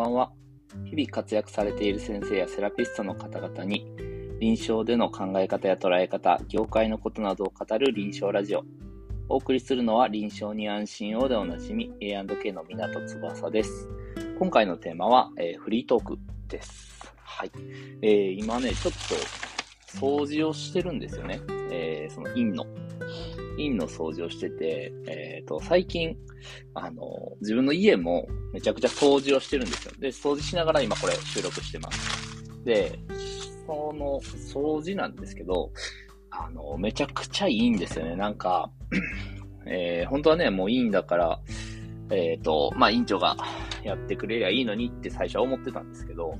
ばんは。日々活躍されている先生やセラピストの方々に、臨床での考え方や捉え方、業界のことなどを語る臨床ラジオ。お送りするのは臨床に安心をでおなじみ A&K の港翼です。今回のテーマは、えー、フリートークです。はい。えー、今ね、ちょっと掃除をしてるんですよね。えー、その陰の。陰の掃除をしてて、えっ、ー、と、最近、あの、自分の家もめちゃくちゃ掃除をしてるんですよ。で、掃除しながら今これ収録してます。で、その掃除なんですけど、あの、めちゃくちゃいいんですよね。なんか、えー、本当はね、もういいんだから、えっ、ー、と、まあ、院長がやってくれりゃいいのにって最初は思ってたんですけど、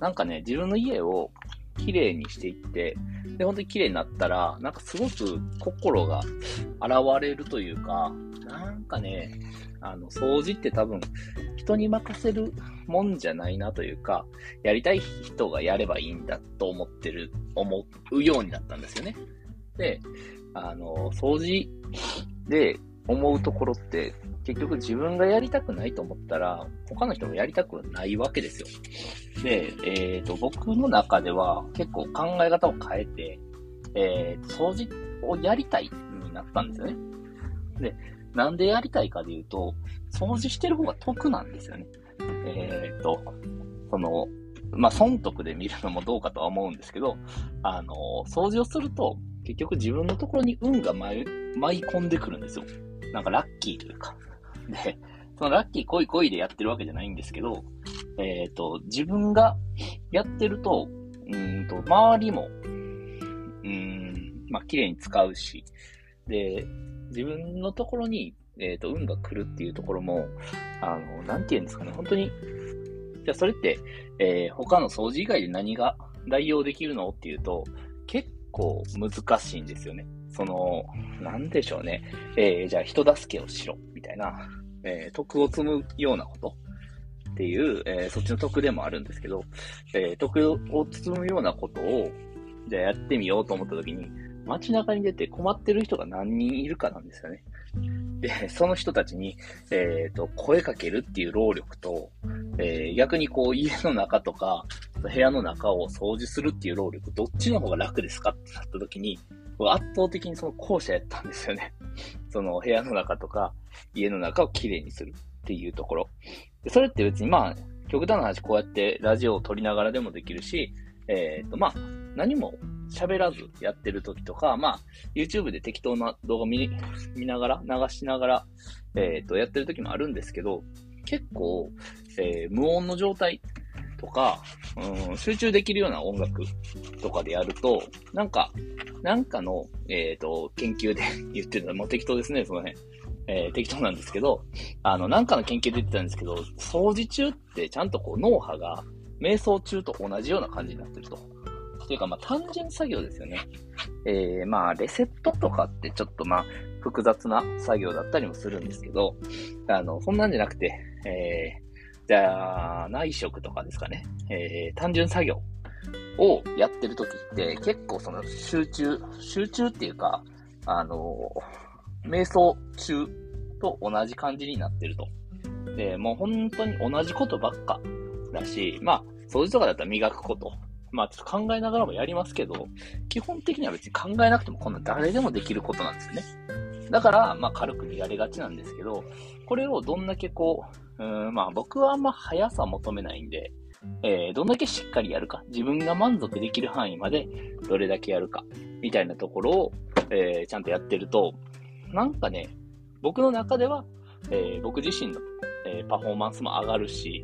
なんかね、自分の家を綺麗にしていって、で、本当に綺麗になったら、なんかすごく心が現れるというか、なんかね、あの、掃除って多分、人に任せるもんじゃないなというか、やりたい人がやればいいんだと思ってる、思うようになったんですよね。で、あの、掃除で思うところって、結局自分がやりたくないと思ったら、他の人もやりたくないわけですよ。で、えっ、ー、と、僕の中では結構考え方を変えて、えー、掃除をやりたいになったんですよね。で、なんでやりたいかで言うと、掃除してる方が得なんですよね。えっ、ー、と、その、まあ、損得で見るのもどうかとは思うんですけど、あの、掃除をすると、結局自分のところに運が舞い込んでくるんですよ。なんかラッキーというか。で、そのラッキー恋恋でやってるわけじゃないんですけど、えっ、ー、と、自分がやってると、うんと、周りも、うん、まあ、綺麗に使うし、で、自分のところに、えっ、ー、と、運が来るっていうところも、あの、なんて言うんですかね、本当に、じゃあそれって、えー、他の掃除以外で何が代用できるのっていうと、結構難しいんですよね。その、なんでしょうね。えー、じゃあ人助けをしろ、たいな、えー、徳を積むようなことっていう、えー、そっちの徳でもあるんですけど、えー、徳を積むようなことを、じゃあやってみようと思った時に、街中に出て困ってる人が何人いるかなんですよね。で、その人たちに、えっ、ー、と、声かけるっていう労力と、えー、逆にこう家の中とか、部屋の中を掃除するっていう労力、どっちの方が楽ですかってなった時に、圧倒的にその後者やったんですよね。その部屋の中とか、家の中をきれいにするっていうところ。それって別にまあ、極端な話こうやってラジオを撮りながらでもできるし、えっ、ー、とまあ、何も喋らずやってる時とか、まあ、YouTube で適当な動画見見ながら、流しながら、えっ、ー、と、やってる時もあるんですけど、結構、えー、無音の状態とか、うん、集中できるような音楽とかでやると、なんか、なんかの、えっ、ー、と、研究で 言ってるのはもう適当ですね、その辺。えー、適当なんですけど、あの、なんかの研究で言ってたんですけど、掃除中ってちゃんとこう脳波が瞑想中と同じような感じになってると。というか、まあ、単純作業ですよね。えー、まあ、レセットとかってちょっとまあ、複雑な作業だったりもするんですけど、あの、そんなんじゃなくて、えー、じゃあ、内職とかですかね。えー、単純作業をやってる時って結構その集中、集中っていうか、あの、瞑想中と同じ感じになってると。で、もう本当に同じことばっかだし、まあ、掃除とかだったら磨くこと。まあ、ちょっと考えながらもやりますけど、基本的には別に考えなくてもこんな誰でもできることなんですよね。だから、まあ、軽く見られがちなんですけど、これをどんだけこう、うん、まあ、僕はあんま速さ求めないんで、えー、どんだけしっかりやるか、自分が満足できる範囲までどれだけやるか、みたいなところを、えー、ちゃんとやってると、なんかね、僕の中では、えー、僕自身の、え、パフォーマンスも上がるし、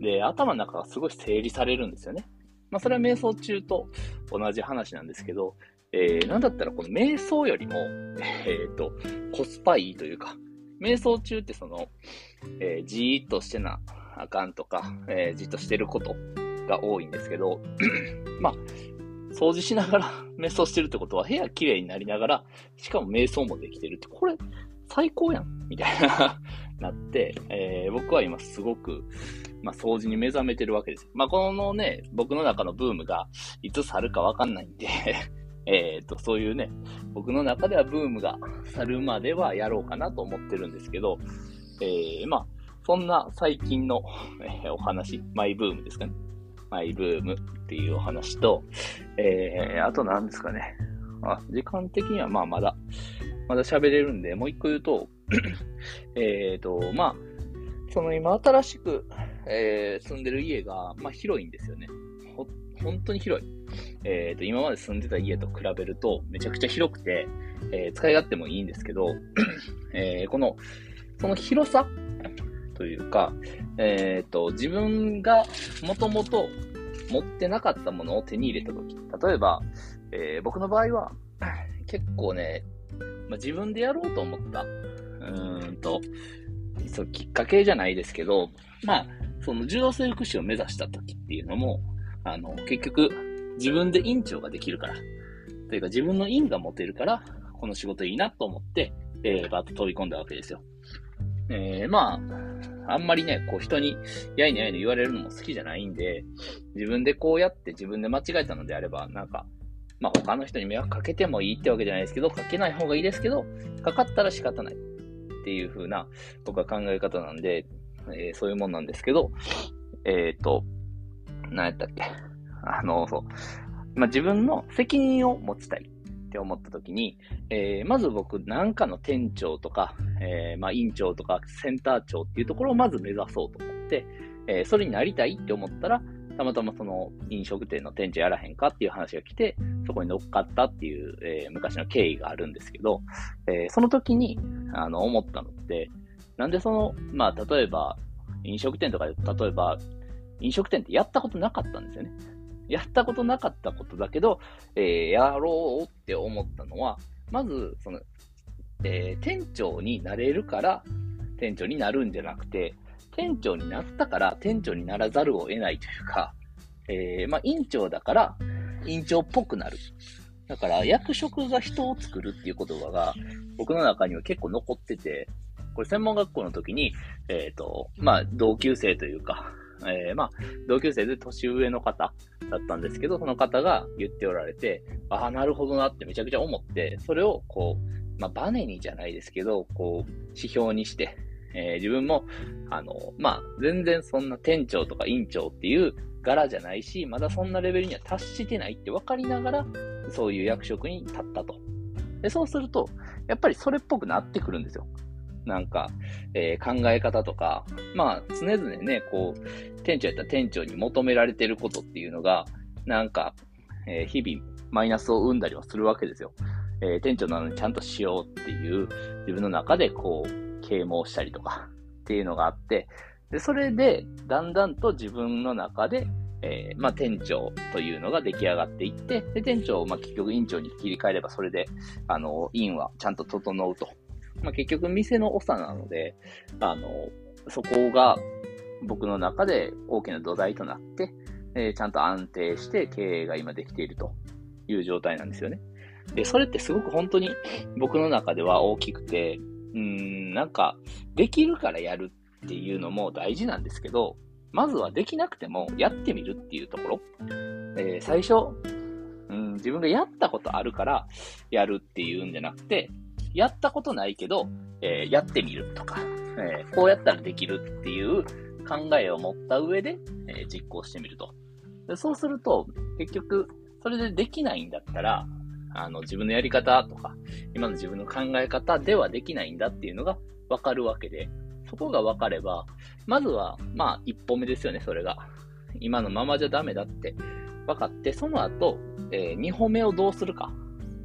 で、頭の中がすごい整理されるんですよね。まあ、それは瞑想中と同じ話なんですけど、えー、なんだったらこの瞑想よりも、えっ、と、コスパいいというか、瞑想中ってその、えー、じーっとしてなあかんとか、えー、じっとしてることが多いんですけど、まあ、掃除しながら 瞑想してるってことは部屋綺麗になりながら、しかも瞑想もできてるって、これ最高やんみたいな なって、えー、僕は今すごく、まあ、掃除に目覚めてるわけです。まあ、このね、僕の中のブームがいつ去るかわかんないんで えっと、そういうね、僕の中ではブームが去るまではやろうかなと思ってるんですけど、えー、まあ、そんな最近の、えー、お話、マイブームですかね。マイブームっていうお話と、えー、あと何ですかね。あ、時間的にはまあまだ、まだ喋れるんで、もう一個言うと、えっと、まあ、その今新しく、えー、住んでる家が、まあ広いんですよね。ほ、本当に広い。えっ、ー、と、今まで住んでた家と比べると、めちゃくちゃ広くて、えー、使い勝手もいいんですけど、えー、この、その広さというか、えっ、と、自分がもともと持ってなかったものを手に入れたとき、例えば、え僕の場合は、結構ね、まあ、自分でやろうと思った、うーんと、そう、きっかけじゃないですけど、まあ、その柔道整復師を目指した時っていうのも、あの、結局、自分で院長ができるから、というか自分の院が持てるから、この仕事いいなと思って、えー、バッと飛び込んだわけですよ。えー、まあ、あんまりね、こう人に、やいのやいの言われるのも好きじゃないんで、自分でこうやって自分で間違えたのであれば、なんか、まあ他の人に迷惑かけてもいいってわけじゃないですけど、かけない方がいいですけど、かかったら仕方ない。っていう風な僕は考え方なんで、えー、そういうもんなんですけど、えっ、ー、と、何やったっけ。あの、そう。まあ、自分の責任を持ちたいって思った時に、えー、まず僕、なんかの店長とか、えー、まあ、院長とかセンター長っていうところをまず目指そうと思って、えー、それになりたいって思ったら、たまたまその飲食店の店長やらへんかっていう話が来て、そこに乗っかったっていう、えー、昔の経緯があるんですけど、えー、その時に、あの、思ったのって、なんでその、まあ、例えば、飲食店とかで、例えば、飲食店ってやったことなかったんですよね。やったことなかったことだけど、えー、やろうって思ったのは、まず、その、えー、店長になれるから店長になるんじゃなくて、店長になったから店長にならざるを得ないというか、えー、まあ、院長だから院長っぽくなる。だから、役職が人を作るっていう言葉が、僕の中には結構残ってて、これ専門学校の時に、えっ、ー、と、まあ、同級生というか、えー、まあ、同級生で年上の方だったんですけど、その方が言っておられて、ああ、なるほどなってめちゃくちゃ思って、それをこう、まあ、バネにじゃないですけど、こう、指標にして、えー、自分も、あの、まあ、全然そんな店長とか院長っていう柄じゃないし、まだそんなレベルには達してないって分かりながら、そういう役職に立ったと。で、そうすると、やっぱりそれっぽくなってくるんですよ。なんか、えー、考え方とか、まあ、常々ね、こう、店長やったら店長に求められてることっていうのが、なんか、えー、日々マイナスを生んだりはするわけですよ。えー、店長なのにちゃんとしようっていう、自分の中でこう、啓蒙したりとかっていうのがあって、で、それで、だんだんと自分の中で、えー、まあ、店長というのが出来上がっていって、で、店長を、まあ、結局院長に切り替えれば、それで、あの、院はちゃんと整うとまあ、結局店の長なので、あの、そこが僕の中で大きな土台となって、えー、ちゃんと安定して経営が今できているという状態なんですよね。で、それってすごく本当に僕の中では大きくて、うん、なんか、できるからやるっていうのも大事なんですけど、まずはできなくてもやってみるっていうところ。えー、最初、うん、自分がやったことあるからやるっていうんじゃなくて、やったことないけど、えー、やってみるとか、えー、こうやったらできるっていう考えを持った上で、えー、実行してみると。でそうすると、結局、それでできないんだったら、あの、自分のやり方とか、今の自分の考え方ではできないんだっていうのがわかるわけで、そこがわかれば、まずは、まあ、一歩目ですよね、それが。今のままじゃダメだって分かって、その後、えー、二歩目をどうするか。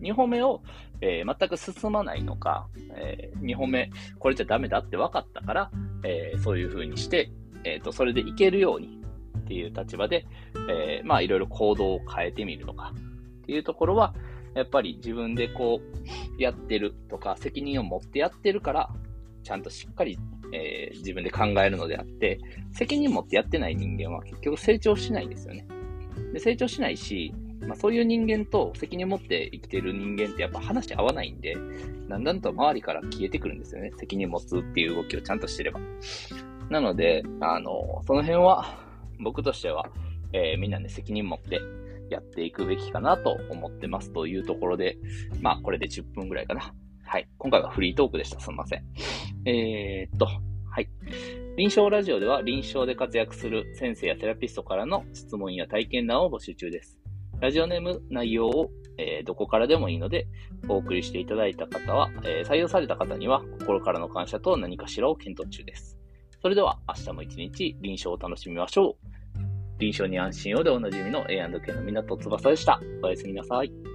2歩目を、えー、全く進まないのか、えー、2歩目、これじゃダメだって分かったから、えー、そういう風にして、えっ、と、それでいけるようにっていう立場で、えまあ、いろいろ行動を変えてみるとかっていうところは、やっぱり自分でこう、やってるとか、責任を持ってやってるから、ちゃんとしっかり、え自分で考えるのであって、責任持ってやってない人間は結局成長しないんですよね。で成長しないし、まあ、そういう人間と責任を持って生きてる人間ってやっぱ話合わないんで、だんだんと周りから消えてくるんですよね。責任持つっていう動きをちゃんとしてれば。なので、あの、その辺は僕としては、えー、みんな、ね、責任持ってやっていくべきかなと思ってますというところで、まあこれで10分ぐらいかな。はい。今回はフリートークでした。すみません。えー、っと、はい。臨床ラジオでは臨床で活躍する先生やセラピストからの質問や体験談を募集中です。ラジオネーム内容を、えー、どこからでもいいので、お送りしていただいた方は、えー、採用された方には心からの感謝と何かしらを検討中です。それでは明日も一日臨床を楽しみましょう。臨床に安心をでおなじみの A&K の港翼でした。おやすみなさい。